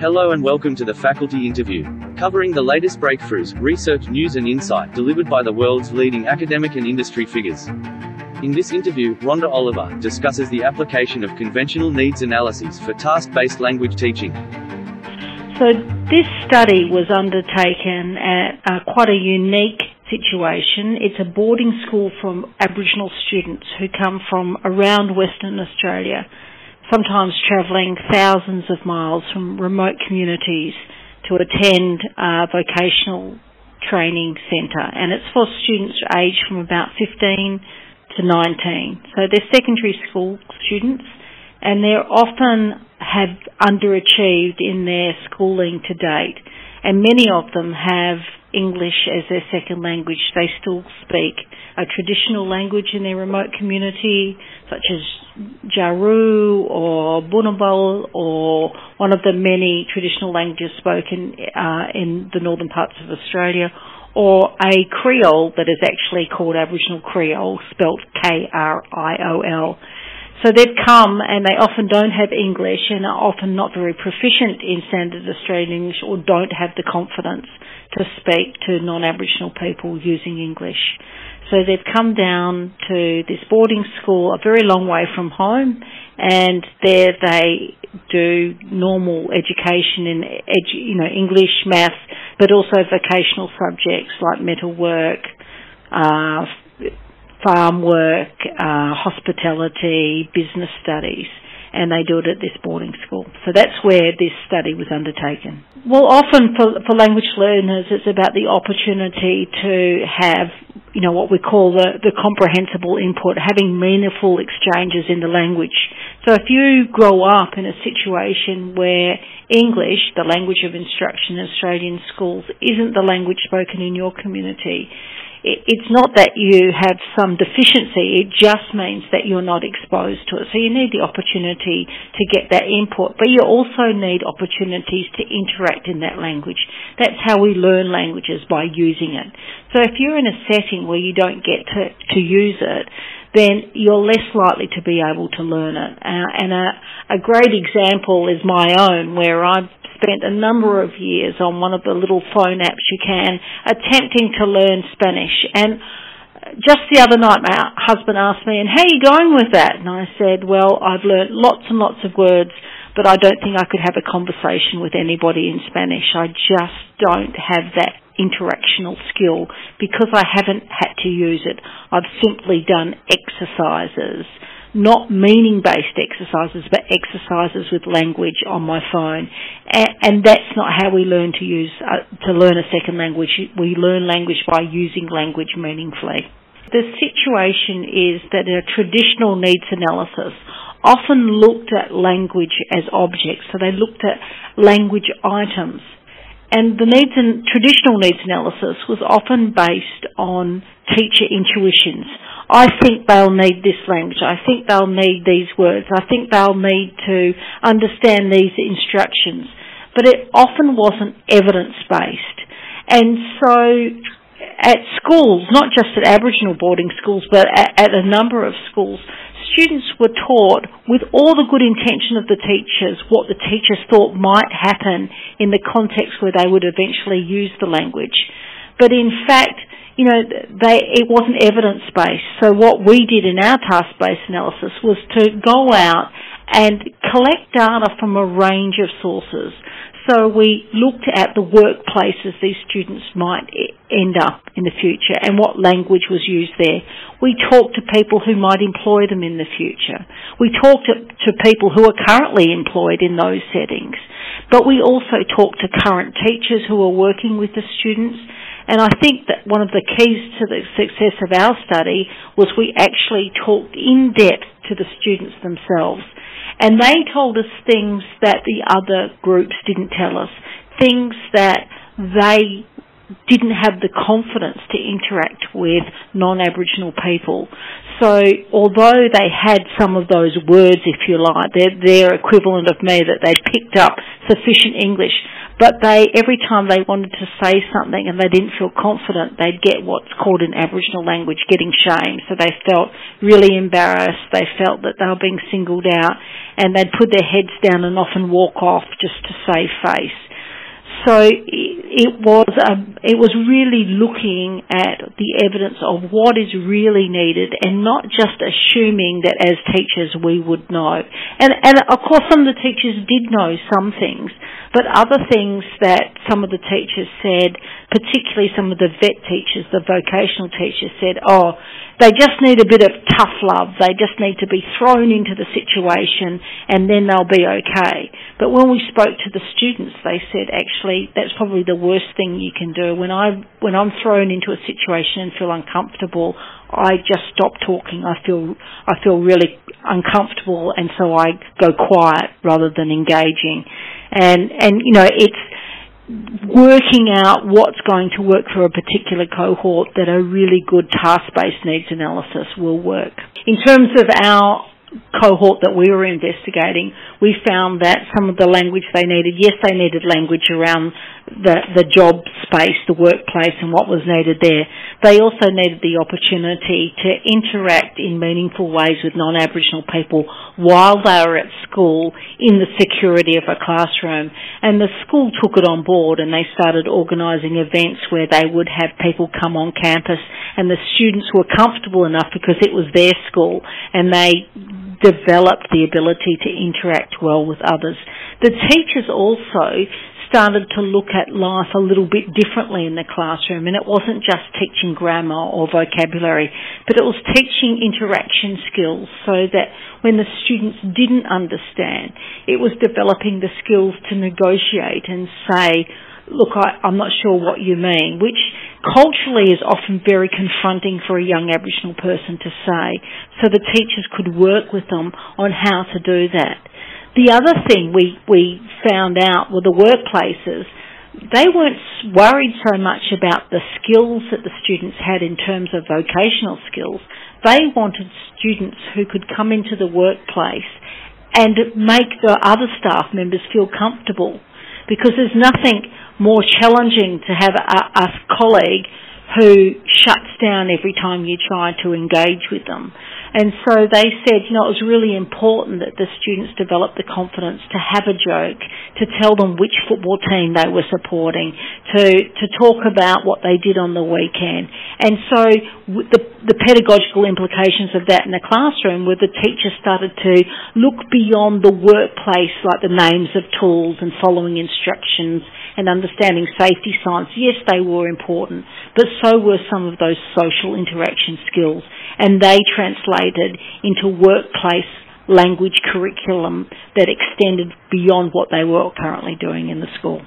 Hello and welcome to the faculty interview, covering the latest breakthroughs, research, news, and insight delivered by the world's leading academic and industry figures. In this interview, Rhonda Oliver discusses the application of conventional needs analyses for task based language teaching. So, this study was undertaken at uh, quite a unique situation. It's a boarding school for Aboriginal students who come from around Western Australia sometimes travelling thousands of miles from remote communities to attend a vocational training centre and it's for students aged from about 15 to 19. So they're secondary school students and they're often have underachieved in their schooling to date and many of them have English as their second language. They still speak a traditional language in their remote community, such as Jaru or Bunabal or one of the many traditional languages spoken uh, in the northern parts of Australia, or a Creole that is actually called Aboriginal Creole, spelt K-R-I-O-L. So they've come and they often don't have English and are often not very proficient in standard Australian English or don't have the confidence to speak to non-Aboriginal people using English. So they've come down to this boarding school a very long way from home and there they do normal education in edu- you know English, math, but also vocational subjects like metalwork, uh, farm work, uh, hospitality, business studies and they do it at this boarding school. So that's where this study was undertaken. Well, often for, for language learners, it's about the opportunity to have, you know, what we call the, the comprehensible input, having meaningful exchanges in the language. So if you grow up in a situation where English, the language of instruction in Australian schools, isn't the language spoken in your community, it's not that you have some deficiency, it just means that you're not exposed to it. So you need the opportunity to get that input, but you also need opportunities to interact in that language. That's how we learn languages, by using it. So if you're in a setting where you don't get to, to use it, then you're less likely to be able to learn it. Uh, and a, a great example is my own, where I've spent a number of years on one of the little phone apps you can attempting to learn Spanish. And just the other night, my husband asked me, and how are you going with that? And I said, well, I've learnt lots and lots of words, but I don't think I could have a conversation with anybody in Spanish. I just don't have that interactional skill because I haven't had to use it. I've simply done exercises not meaning based exercises, but exercises with language on my phone. And, that's not how we learn to use, uh, to learn a second language. We learn language by using language meaningfully. The situation is that a traditional needs analysis often looked at language as objects, so they looked at language items. And the needs and traditional needs analysis was often based on teacher intuitions I think they'll need this language. I think they'll need these words. I think they'll need to understand these instructions. But it often wasn't evidence based. And so at schools, not just at Aboriginal boarding schools, but at, at a number of schools, students were taught with all the good intention of the teachers what the teachers thought might happen in the context where they would eventually use the language. But in fact, you know, they, it wasn't evidence based. So what we did in our task based analysis was to go out and collect data from a range of sources. So we looked at the workplaces these students might end up in the future and what language was used there. We talked to people who might employ them in the future. We talked to, to people who are currently employed in those settings. But we also talked to current teachers who are working with the students and I think that one of the keys to the success of our study was we actually talked in depth to the students themselves. And they told us things that the other groups didn't tell us. Things that they didn't have the confidence to interact with non-Aboriginal people. So although they had some of those words, if you like, they're their equivalent of me that they'd picked up sufficient English, but they, every time they wanted to say something and they didn't feel confident, they'd get what's called in Aboriginal language getting shamed. So they felt really embarrassed. They felt that they were being singled out and they'd put their heads down and often walk off just to save face. So it was um, it was really looking at the evidence of what is really needed, and not just assuming that as teachers we would know. And and of course some of the teachers did know some things, but other things that some of the teachers said, particularly some of the vet teachers, the vocational teachers said, oh, they just need a bit of tough love. They just need to be thrown into the situation and then they'll be okay. But when we spoke to the students, they said actually that's probably the worst thing you can do. When I when I'm thrown into a situation and feel uncomfortable, I just stop talking. I feel I feel really uncomfortable and so I go quiet rather than engaging and and you know it's working out what's going to work for a particular cohort that a really good task-based needs analysis will work. In terms of our cohort that we were investigating, we found that some of the language they needed, yes, they needed language around the, the job space, the workplace and what was needed there. They also needed the opportunity to interact in meaningful ways with non-Aboriginal people while they were at school in the security of a classroom. And the school took it on board and they started organising events where they would have people come on campus and the students were comfortable enough because it was their school and they developed the ability to interact well with others. The teachers also started to look at life a little bit differently in the classroom and it wasn't just teaching grammar or vocabulary but it was teaching interaction skills so that when the students didn't understand it was developing the skills to negotiate and say look I, I'm not sure what you mean which culturally is often very confronting for a young Aboriginal person to say. So the teachers could work with them on how to do that the other thing we, we found out were the workplaces, they weren't worried so much about the skills that the students had in terms of vocational skills. They wanted students who could come into the workplace and make the other staff members feel comfortable because there's nothing more challenging to have a, a colleague who shuts down every time you try to engage with them. And so they said, you know, it was really important that the students develop the confidence to have a joke, to tell them which football team they were supporting, to, to talk about what they did on the weekend. And so the, the pedagogical implications of that in the classroom were the teachers started to look beyond the workplace, like the names of tools and following instructions and understanding safety science. Yes, they were important, but so were some of those social interaction skills and they translated into workplace language curriculum that extended beyond what they were currently doing in the school.